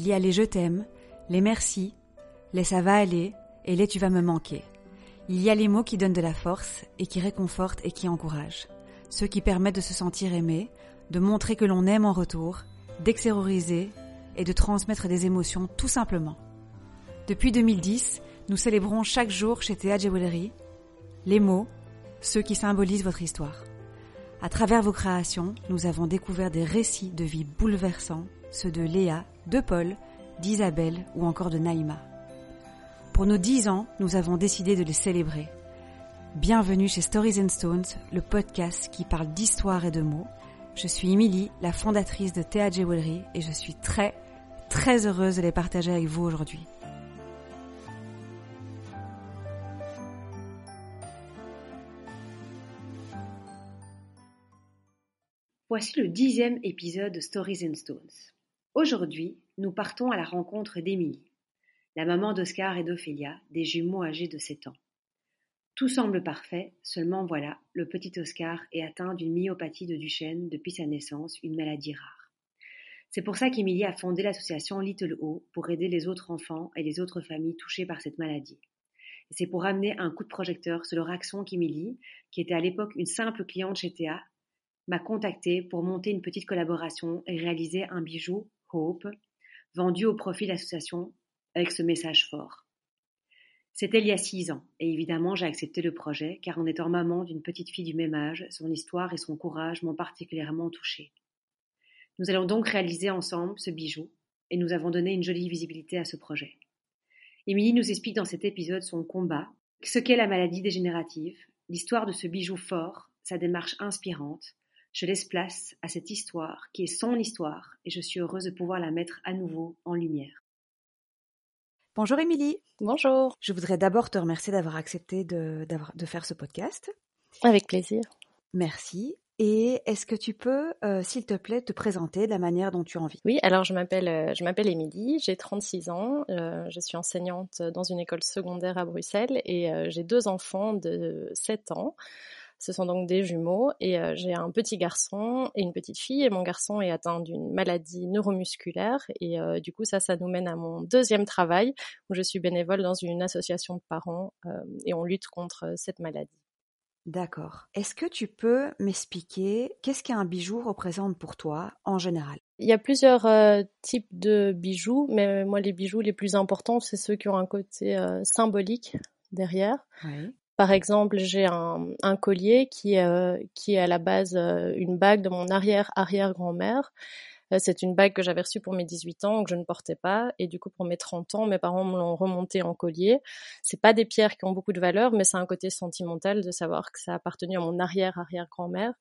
Il y a les je t'aime, les merci, les ça va aller et les tu vas me manquer. Il y a les mots qui donnent de la force et qui réconfortent et qui encouragent. Ceux qui permettent de se sentir aimé, de montrer que l'on aime en retour, d'extérioriser et de transmettre des émotions tout simplement. Depuis 2010, nous célébrons chaque jour chez Théa Jewelry les mots, ceux qui symbolisent votre histoire. À travers vos créations, nous avons découvert des récits de vie bouleversants, ceux de Léa, de Paul, d'Isabelle ou encore de Naïma. Pour nos dix ans, nous avons décidé de les célébrer. Bienvenue chez Stories and Stones, le podcast qui parle d'histoire et de mots. Je suis Emily, la fondatrice de Théa Jewelry et je suis très, très heureuse de les partager avec vous aujourd'hui. Voici le dixième épisode de Stories and Stones. Aujourd'hui, nous partons à la rencontre d'Émilie, la maman d'Oscar et d'Ophélia, des jumeaux âgés de 7 ans. Tout semble parfait, seulement voilà, le petit Oscar est atteint d'une myopathie de Duchenne depuis sa naissance, une maladie rare. C'est pour ça qu'Émilie a fondé l'association Little O pour aider les autres enfants et les autres familles touchées par cette maladie. C'est pour amener un coup de projecteur sur leur action qu'Émilie, qui était à l'époque une simple cliente chez Théa, m'a contacté pour monter une petite collaboration et réaliser un bijou Vendu au profit de l'association avec ce message fort. C'était il y a six ans, et évidemment j'ai accepté le projet, car en étant maman d'une petite fille du même âge, son histoire et son courage m'ont particulièrement touchée. Nous allons donc réaliser ensemble ce bijou, et nous avons donné une jolie visibilité à ce projet. Émilie nous explique dans cet épisode son combat, ce qu'est la maladie dégénérative, l'histoire de ce bijou fort, sa démarche inspirante, je laisse place à cette histoire qui est son histoire et je suis heureuse de pouvoir la mettre à nouveau en lumière. Bonjour Émilie. Bonjour. Je voudrais d'abord te remercier d'avoir accepté de, de, faire ce podcast. Avec plaisir. Merci. Et est-ce que tu peux, euh, s'il te plaît, te présenter de la manière dont tu as envie? Oui, alors je m'appelle euh, je m'appelle Émilie, j'ai 36 ans, euh, je suis enseignante dans une école secondaire à Bruxelles et j'ai deux enfants de 7 ans. Ce sont donc des jumeaux et euh, j'ai un petit garçon et une petite fille et mon garçon est atteint d'une maladie neuromusculaire et euh, du coup ça ça nous mène à mon deuxième travail où je suis bénévole dans une association de parents euh, et on lutte contre cette maladie. D'accord. Est-ce que tu peux m'expliquer qu'est-ce qu'un bijou représente pour toi en général? Il y a plusieurs types de bijoux, mais moi les bijoux les plus importants, c'est ceux qui ont un côté symbolique derrière. Oui. Par exemple, j'ai un, collier qui, euh, qui est à la base euh, une bague de mon arrière-arrière-grand-mère. Euh, c'est une bague que j'avais reçue pour mes 18 ans, que je ne portais pas. Et du coup, pour mes 30 ans, mes parents me l'ont remontée en collier. C'est pas des pierres qui ont beaucoup de valeur, mais c'est un côté sentimental de savoir que ça a appartenu à mon arrière-arrière-grand-mère.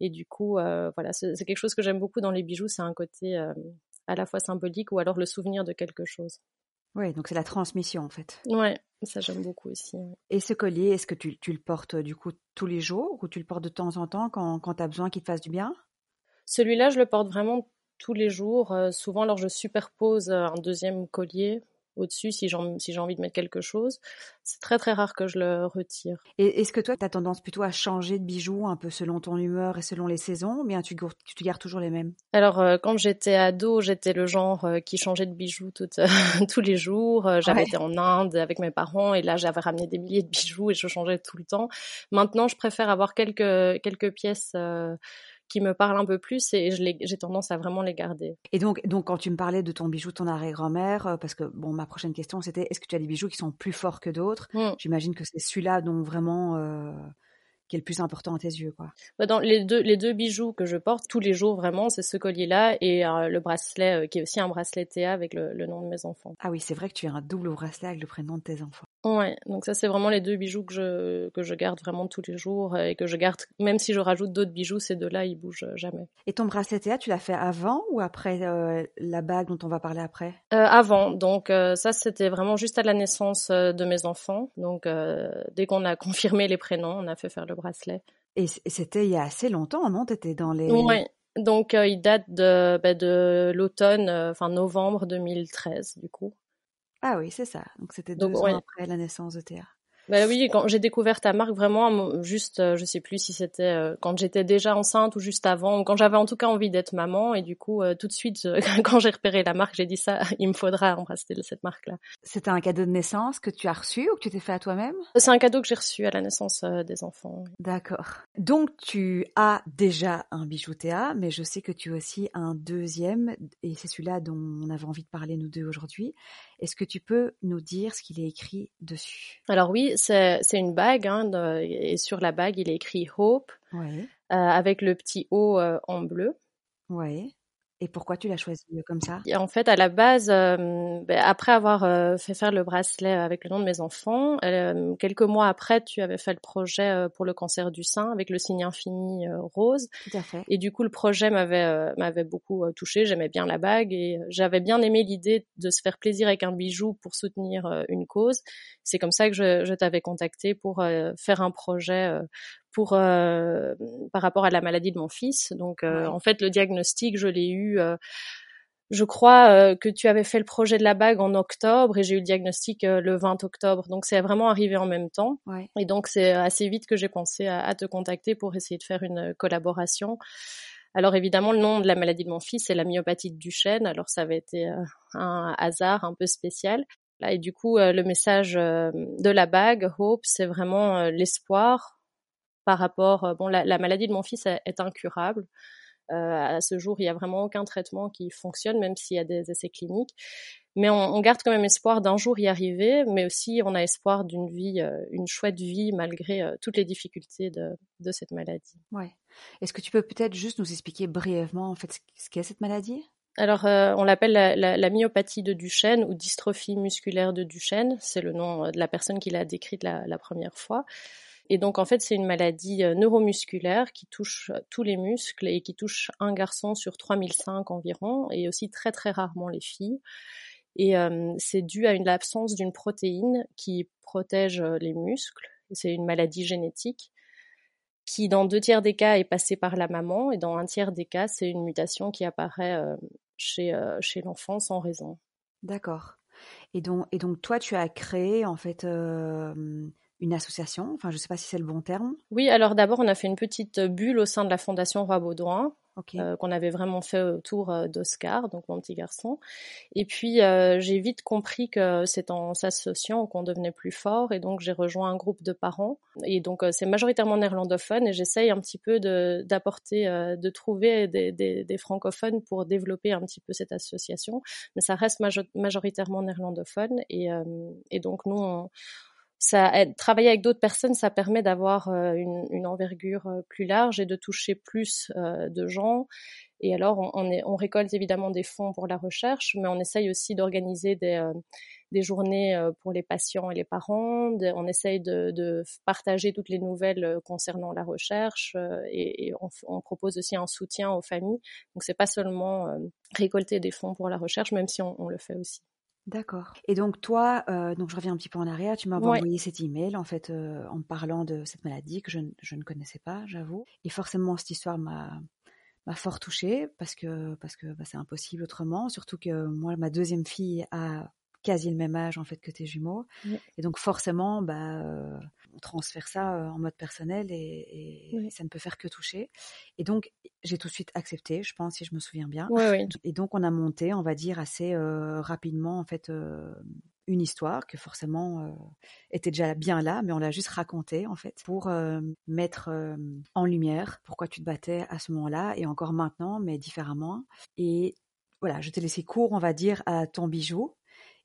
Et du coup, voilà, c'est quelque chose que j'aime beaucoup dans les bijoux. C'est un côté à la fois symbolique ou alors le souvenir de quelque chose. Oui, donc c'est la transmission en fait. Ouais, ça j'aime beaucoup aussi. Et ce collier, est-ce que tu, le portes du coup tous les jours ou tu le portes de temps en temps quand, quand tu as besoin qu'il te fasse du bien? Celui-là, je le porte vraiment tous les jours. Euh, souvent, alors je superpose un deuxième collier au-dessus si j'ai si envie de mettre quelque chose. C'est très très rare que je le retire. Et est-ce que toi, tu as tendance plutôt à changer de bijoux un peu selon ton humeur et selon les saisons, ou bien tu, tu gardes toujours les mêmes? Alors, euh, quand j'étais ado, j'étais le genre euh, qui changeait de bijoux tous les jours. Euh, j'avais été en Inde avec mes parents et là, j'avais ramené des milliers de bijoux et je changeais tout le temps. Maintenant, je préfère avoir quelques, quelques pièces qui me parlent un peu plus et j'ai tendance à vraiment les garder. Et donc, donc, quand tu me parlais de ton bijou, ton arrière-grand-mère, euh, parce que bon, ma prochaine question c'était est-ce que tu as des bijoux qui sont plus forts que d'autres? Mmh. J'imagine que c'est celui-là dont vraiment euh, qui est le plus important à tes yeux, quoi. Bah, dans les deux, les deux bijoux que je porte tous les jours, vraiment, c'est ce collier-là et euh, le bracelet qui est aussi un bracelet Théa avec le, le, nom de mes enfants. Ah oui, c'est vrai que tu as un double bracelet avec le prénom de tes enfants. Ouais, donc ça c'est vraiment les deux bijoux que je que je garde vraiment tous les jours et que je garde même si je rajoute d'autres bijoux, ces deux-là ils bougent jamais. Et ton bracelet Théa, tu l'as fait avant ou après euh, la bague dont on va parler après? Euh, Avant, donc euh, ça c'était vraiment juste à la naissance de mes enfants. Donc dès qu'on a confirmé les prénoms, on a fait faire le bracelet. Et c'était il y a assez longtemps, non? T'étais dans les. Ouais. Donc il date de bah, de l'automne, enfin novembre 2013 du coup. Ah oui, c'est ça. Donc c'était deux ans après la naissance de Théa. Bah oui, quand j'ai découvert ta marque, vraiment, juste, euh, je sais plus si c'était euh, quand j'étais déjà enceinte ou juste avant, ou quand j'avais en tout cas envie d'être maman, et du coup, tout de suite, quand j'ai repéré la marque, j'ai dit ça, il me faudra embrasser cette marque-là. C'était un cadeau de naissance que tu as reçu ou que tu t'es fait à toi-même? C'est un cadeau que j'ai reçu à la naissance des enfants. D'accord. Donc tu as déjà un bijou Théa, mais je sais que tu as aussi un deuxième, et c'est celui-là dont on avait envie de parler nous deux aujourd'hui. Est-ce que tu peux nous dire ce qu'il est écrit dessus? Alors oui, c'est une bague, hein, et sur la bague, il est écrit Hope, euh, avec le petit O euh, en bleu. Ouais. Et pourquoi tu l'as choisi comme ça? En fait, à la base, euh, ben, après avoir euh, fait faire le bracelet avec le nom de mes enfants, euh, quelques mois après, tu avais fait le projet pour le cancer du sein avec le signe infini rose. Tout à fait. Et du coup, le projet m'avait m'avait beaucoup touché. J'aimais bien la bague et j'avais bien aimé l'idée de se faire plaisir avec un bijou pour soutenir une cause. C'est comme ça que je, je t'avais contacté pour faire un projet pour euh, par rapport à la maladie de mon fils. Donc euh, en fait le diagnostic je l'ai eu. Euh, je crois que tu avais fait le projet de la bague en octobre et j'ai eu le diagnostic le 20 octobre. Donc c'est vraiment arrivé en même temps. Et donc c'est assez vite que j'ai pensé à, te contacter pour essayer de faire une collaboration. Alors évidemment, le nom de la maladie de mon fils, c'est la myopathie de Duchenne. Alors ça avait été un hasard un peu spécial. Et du coup, le message de la bague, Hope, c'est vraiment l'espoir par rapport, euh, bon, la, maladie de mon fils est, incurable. Euh, à ce jour, il n'y a vraiment aucun traitement qui fonctionne, même s'il y a des essais cliniques. Mais on, garde quand même espoir d'un jour y arriver, mais aussi on a espoir d'une vie, euh, une chouette vie malgré toutes les difficultés de, cette maladie. Ouais. Est-ce que tu peux peut-être juste nous expliquer brièvement en fait ce qu'est cette maladie? Alors, on l'appelle la, myopathie de Duchenne ou dystrophie musculaire de Duchenne. C'est le nom de la personne qui l'a décrite la, première fois. Et donc en fait c'est une maladie euh, neuromusculaire qui touche euh, tous les muscles et qui touche un garçon sur 3005 environ et aussi très très rarement les filles. Et euh, c'est dû à une absence d'une protéine qui protège les muscles. C'est une maladie génétique qui dans deux tiers des cas est passée par la maman et dans un tiers des cas c'est une mutation qui apparaît chez, chez l'enfant sans raison. D'accord. Et donc, et donc toi tu as créé en fait une association Enfin, je ne sais pas si c'est le bon terme. Oui, alors d'abord, on a fait une petite bulle au sein de la Fondation Roi Baudouin. Euh, qu'on avait vraiment fait autour euh, d'Oscar, donc mon petit garçon. Et puis euh, j'ai vite compris que c'est en s'associant qu'on devenait plus fort, et donc j'ai rejoint un groupe de parents. Et donc c'est majoritairement néerlandophone, et j'essaye un petit peu d'apporter, de, trouver des, des, francophones pour développer un petit peu cette association, mais ça reste majoritairement néerlandophone. Et, et donc nous, on, ça travailler avec d'autres personnes, ça permet d'avoir euh, une, une, envergure euh, plus large et de toucher plus euh, de gens. Et alors, on, est, on, récolte évidemment des fonds pour la recherche, mais on essaye aussi d'organiser des, des, journées pour les patients et les parents. on essaye de, de, partager toutes les nouvelles concernant la recherche et, et on, on, propose aussi un soutien aux familles. Donc, c'est pas seulement récolter des fonds pour la recherche, même si on le fait aussi. D'accord. Et donc toi, euh, donc je reviens un petit peu en arrière, tu m'as envoyé cet email en fait euh, en parlant de cette maladie que je, je ne connaissais pas, j'avoue. Et forcément cette histoire m'a m'a fort touchée parce que parce que bah, c'est impossible autrement. Surtout que moi, ma deuxième fille a quasi le même âge en fait que tes jumeaux. Et donc forcément, bah, euh, on transfère ça euh, en mode personnel et, ça ne peut faire que toucher. Et donc j'ai tout de suite accepté, je pense, si je me souviens bien. Et donc on a monté, on va dire assez euh, rapidement en fait une histoire que forcément était déjà bien là, mais on l'a juste raconté en fait pour mettre en lumière pourquoi tu te battais à ce moment-là et encore maintenant, mais différemment. Et voilà, je t'ai laissé court, on va dire, à ton bijou.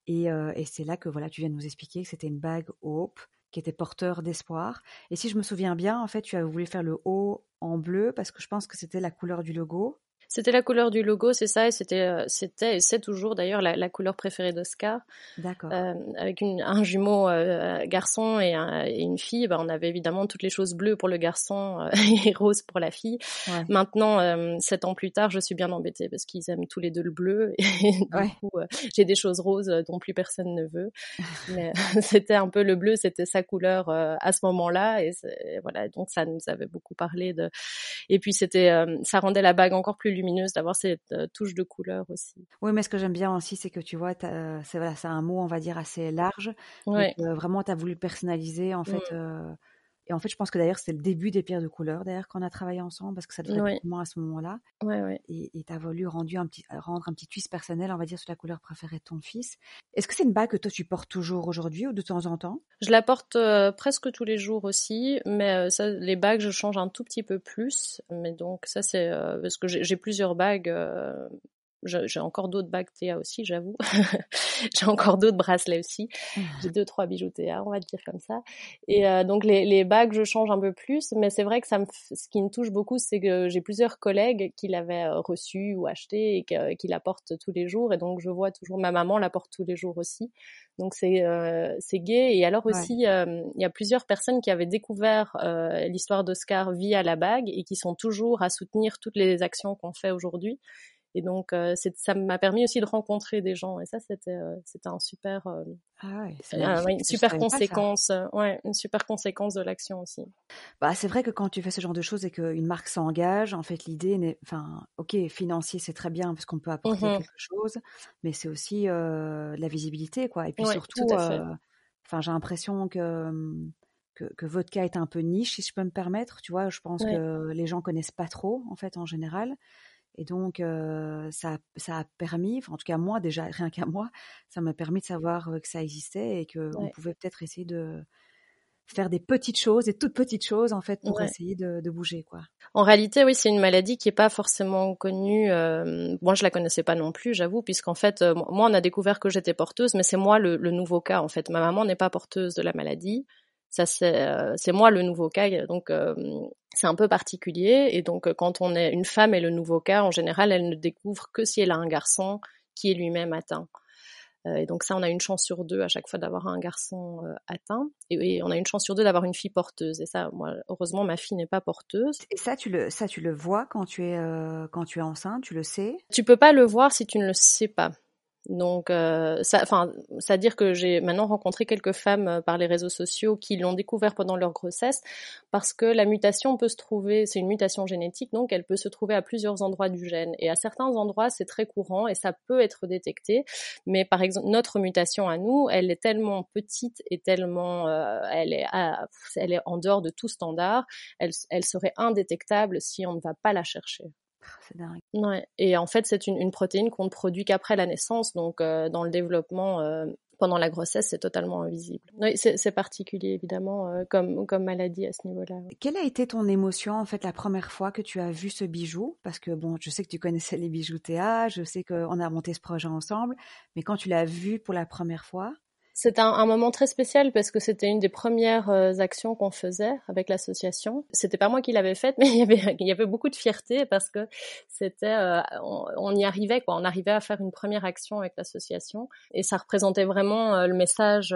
Et, c'est là que voilà, tu viens de nous expliquer que c'était une bague Hope qui était porteur d'espoir. Et si je me souviens bien, en fait, tu as voulu faire le haut en bleu parce que je pense que c'était la couleur du logo. C'était la couleur du logo, c'est ça, et c'était, euh, c'était, et c'est toujours d'ailleurs la, couleur préférée d'Oscar. D'accord. Euh, avec un jumeau euh, garçon et, une fille, bah, on avait évidemment toutes les choses bleues pour le garçon et rose pour la fille. Maintenant, sept ans plus tard, je suis bien embêtée parce qu'ils aiment tous les deux le bleu et du coup, j'ai des choses roses dont plus personne ne veut. Mais c'était un peu le bleu, c'était sa couleur à ce moment-là, et voilà, donc ça nous avait beaucoup parlé de. Et puis c'était, ça rendait la bague encore plus lumineuse, d'avoir cette touche de couleur aussi. Oui, mais ce que j'aime bien aussi, c'est que tu vois, c'est voilà, un mot, on va dire, assez large. Ouais. vraiment, tu as voulu personnaliser, en fait. Mmh. Et en fait, je pense que d'ailleurs, c'est le début des pierres de couleur, d'ailleurs, qu'on a travaillé ensemble, parce que ça devait être à ce moment-là. Ouais, ouais. Et tu as voulu rendu un petit, rendre un petit twist personnel, on va dire, sur la couleur préférée de ton fils. Est-ce que c'est une bague que toi, tu portes toujours aujourd'hui ou de temps en temps? Je la porte euh, presque tous les jours aussi, mais euh, ça, les bagues, je change un tout petit peu plus. Mais donc, ça, c'est euh, parce que j'ai plusieurs bagues j'ai encore d'autres bagues Théa aussi, j'avoue. j'ai encore d'autres bracelets aussi. J'ai deux, trois bijoux Théa, on va dire comme ça. Et euh, donc les, les, bagues, je change un peu plus, mais c'est vrai que ça me, ce qui me touche beaucoup, c'est que j'ai plusieurs collègues qui l'avaient euh, reçu ou acheté et euh, qui la portent tous les jours. Et donc je vois toujours ma maman la porte tous les jours aussi. Donc c'est euh, c'est gai. Et alors aussi, il y a plusieurs personnes qui avaient découvert l'histoire d'Oscar via la bague et qui sont toujours à soutenir toutes les actions qu'on fait aujourd'hui. Et donc, euh, ça m'a permis aussi de rencontrer des gens. Et ça, c'était euh, un super, euh, ah ouais, une super conséquence, ouais, une super conséquence de l'action aussi. Bah, c'est vrai que quand tu fais ce genre de choses et qu'une marque s'engage, en fait, l'idée enfin, ok, financier, c'est très bien parce qu'on peut apporter mmh quelque chose, mais c'est aussi la visibilité, quoi. Et puis surtout, enfin, j'ai l'impression que, que, que votre cas est un peu niche, si je peux me permettre. Tu vois, je pense que les gens connaissent pas trop, en fait, en général. Et donc, ça, ça a permis, en tout cas moi déjà, rien qu'à moi, ça m'a permis de savoir que ça existait et qu'on pouvait peut-être essayer de faire des petites choses, des toutes petites choses en fait pour essayer de, de, bouger quoi. En réalité, oui, c'est une maladie qui est pas forcément connue. moi, je la connaissais pas non plus, j'avoue, puisqu'en fait, moi, on a découvert que j'étais porteuse, mais c'est moi le, le, nouveau cas en fait. Ma maman n'est pas porteuse de la maladie. Ça, c'est, c'est moi le nouveau cas. Donc, c'est un peu particulier. Et donc, quand on est une femme et le nouveau cas, en général, elle ne découvre que si elle a un garçon qui est lui-même atteint. Euh, et donc ça, on a une chance sur deux à chaque fois d'avoir un garçon euh, atteint, et, on a une chance sur deux d'avoir une fille porteuse. Et ça, moi, heureusement, ma fille n'est pas porteuse. Et ça, tu le, ça, tu le vois quand tu es, euh, quand tu es enceinte, tu le sais? Tu peux pas le voir si tu ne le sais pas. Donc, euh, ça, enfin, c'est-à-dire que j'ai maintenant rencontré quelques femmes euh, par les réseaux sociaux qui l'ont découvert pendant leur grossesse, parce que la mutation peut se trouver, c'est une mutation génétique, donc elle peut se trouver à plusieurs endroits du gène. Et à certains endroits, c'est très courant et ça peut être détecté. Mais par exemple, notre mutation à nous, elle est tellement petite et tellement, euh, elle est, elle est en dehors de tout standard, elle, elle serait indétectable si on ne va pas la chercher. C'est dingue. Ouais. Et en fait, c'est une, une protéine qu'on ne produit qu'après la naissance, donc euh, dans le développement euh, pendant la grossesse, c'est totalement invisible. Oui, c'est particulier évidemment euh, comme, comme maladie à ce niveau-là. Quelle a été ton émotion en fait la première fois que tu as vu ce bijou? Parce que bon, je sais que tu connaissais les bijoux Théa, je sais qu'on a monté ce projet ensemble, mais quand tu l'as vu pour la première fois, c'est un, moment très spécial parce que c'était une des premières euh, actions qu'on faisait avec l'association. C'était pas moi qui l'avais faite, mais il y avait il y avait beaucoup de fierté parce que c'était euh, on, y arrivait quoi. On arrivait à faire une première action avec l'association et ça représentait vraiment euh, le message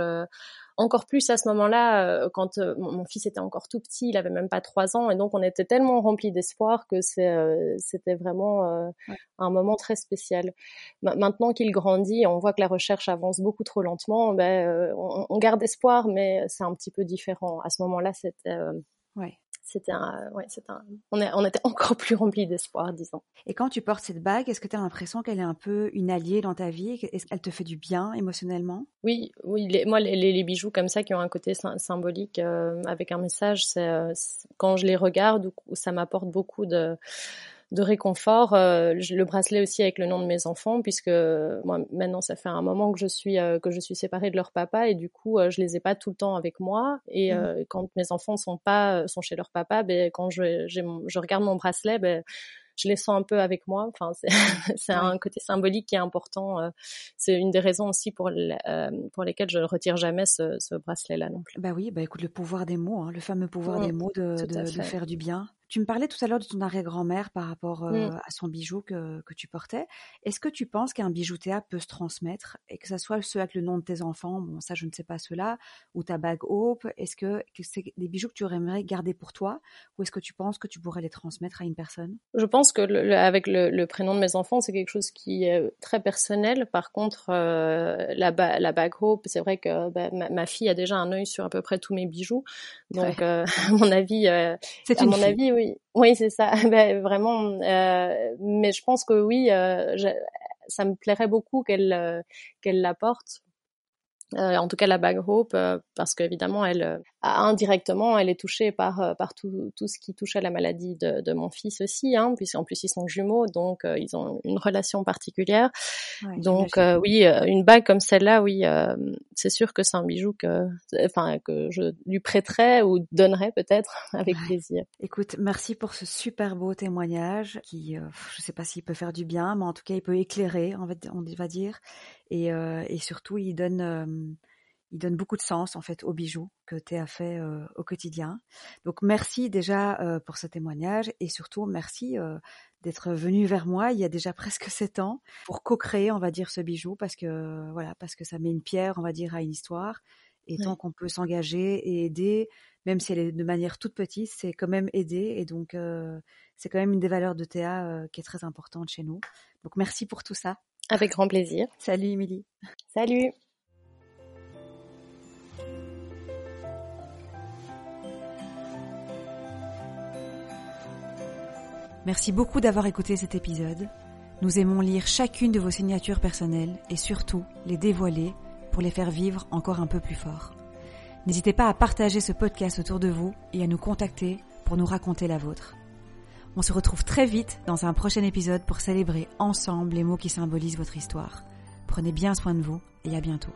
encore plus à ce moment-là, euh, quand euh, mon, fils était encore tout petit, il avait même pas trois ans, et donc on était tellement remplis d'espoir que euh, c'était vraiment un moment très spécial. maintenant qu'il grandit, on voit que la recherche avance beaucoup trop lentement. Ben, on, on, garde espoir, mais c'est un petit peu différent. À ce moment-là, c'était ouais c'était un, ouais, c'est un, on, est, on était encore plus remplis d'espoir, disons. Et quand tu portes cette bague, est-ce que tu as l'impression qu'elle est un peu une alliée dans ta vie Est-ce qu'elle te fait du bien émotionnellement? Oui, oui. Les, moi, les, les, bijoux comme ça qui ont un côté symbolique euh, avec un message, c'est euh, quand je les regarde, ça m'apporte beaucoup de de réconfort. Euh, le bracelet aussi avec le nom de mes enfants, puisque moi maintenant ça fait un moment que je suis euh, que je suis séparée de leur papa et du coup euh, je les ai pas tout le temps avec moi. Et mmh. quand mes enfants sont pas sont chez leur papa, ben quand je je regarde mon bracelet, ben je les sens un peu avec moi. Enfin, c'est un côté symbolique qui est important. C'est une des raisons aussi pour, pour lesquelles je ne retire jamais ce, ce bracelet-là non plus. Bah oui, bah écoute, le pouvoir des mots, hein, le fameux pouvoir mmh. des mots de, de, de, faire du bien. Tu me parlais tout à l'heure de ton arrière-grand-mère par rapport euh, à son bijou que, que tu portais. Est-ce que tu penses qu'un bijou Théa peut se transmettre et que ça soit ceux avec le nom de tes enfants, bon ça je ne sais pas cela, ou ta bague Hope, est-ce que, que c'est des bijoux que tu aimerais garder pour toi ou est-ce que tu penses que tu pourrais les transmettre à une personne? Je pense que le, avec le, le, prénom de mes enfants, c'est quelque chose qui est très personnel. Par contre, euh, la, la bague Hope, c'est vrai que bah, ma, fille a déjà un œil sur à peu près tous mes bijoux. Donc, euh, à mon avis, à mon avis, oui, oui, c'est ça. Ben, vraiment, euh, mais je pense que oui, euh, ça me plairait beaucoup qu'elle qu'elle l'apporte euh, en tout cas la bag hope, euh, parce qu'évidemment, elle, euh, indirectement, elle est touchée par, par tout, tout, ce qui touche à la maladie de, de mon fils aussi, hein, puisqu'en plus ils sont jumeaux, donc ils ont une relation particulière. donc oui, une bague comme celle-là, oui, c'est sûr que c'est un bijou que, enfin, que je lui prêterais ou donnerais peut-être avec plaisir. Écoute, merci pour ce super beau témoignage qui, je sais pas s'il peut faire du bien, mais en tout cas, il peut éclairer, on va, on va dire, et, et surtout, il donne il donne beaucoup de sens en fait aux bijoux que Théa fait euh, au quotidien. Donc merci déjà euh, pour ce témoignage et surtout merci euh, d'être venu vers moi il y a déjà presque sept ans pour co-créer on va dire ce bijou parce que voilà parce que ça met une pierre on va dire à une histoire et tant qu'on peut s'engager et aider même si elle est de manière toute petite c'est quand même aider et donc c'est quand même une des valeurs de Théa qui est très importante chez nous. Donc merci pour tout ça. Avec grand plaisir. Salut Émilie. Salut. Merci beaucoup d'avoir écouté cet épisode. Nous aimons lire chacune de vos signatures personnelles et surtout les dévoiler pour les faire vivre encore un peu plus fort. N'hésitez pas à partager ce podcast autour de vous et à nous contacter pour nous raconter la vôtre. On se retrouve très vite dans un prochain épisode pour célébrer ensemble les mots qui symbolisent votre histoire. Prenez bien soin de vous et à bientôt.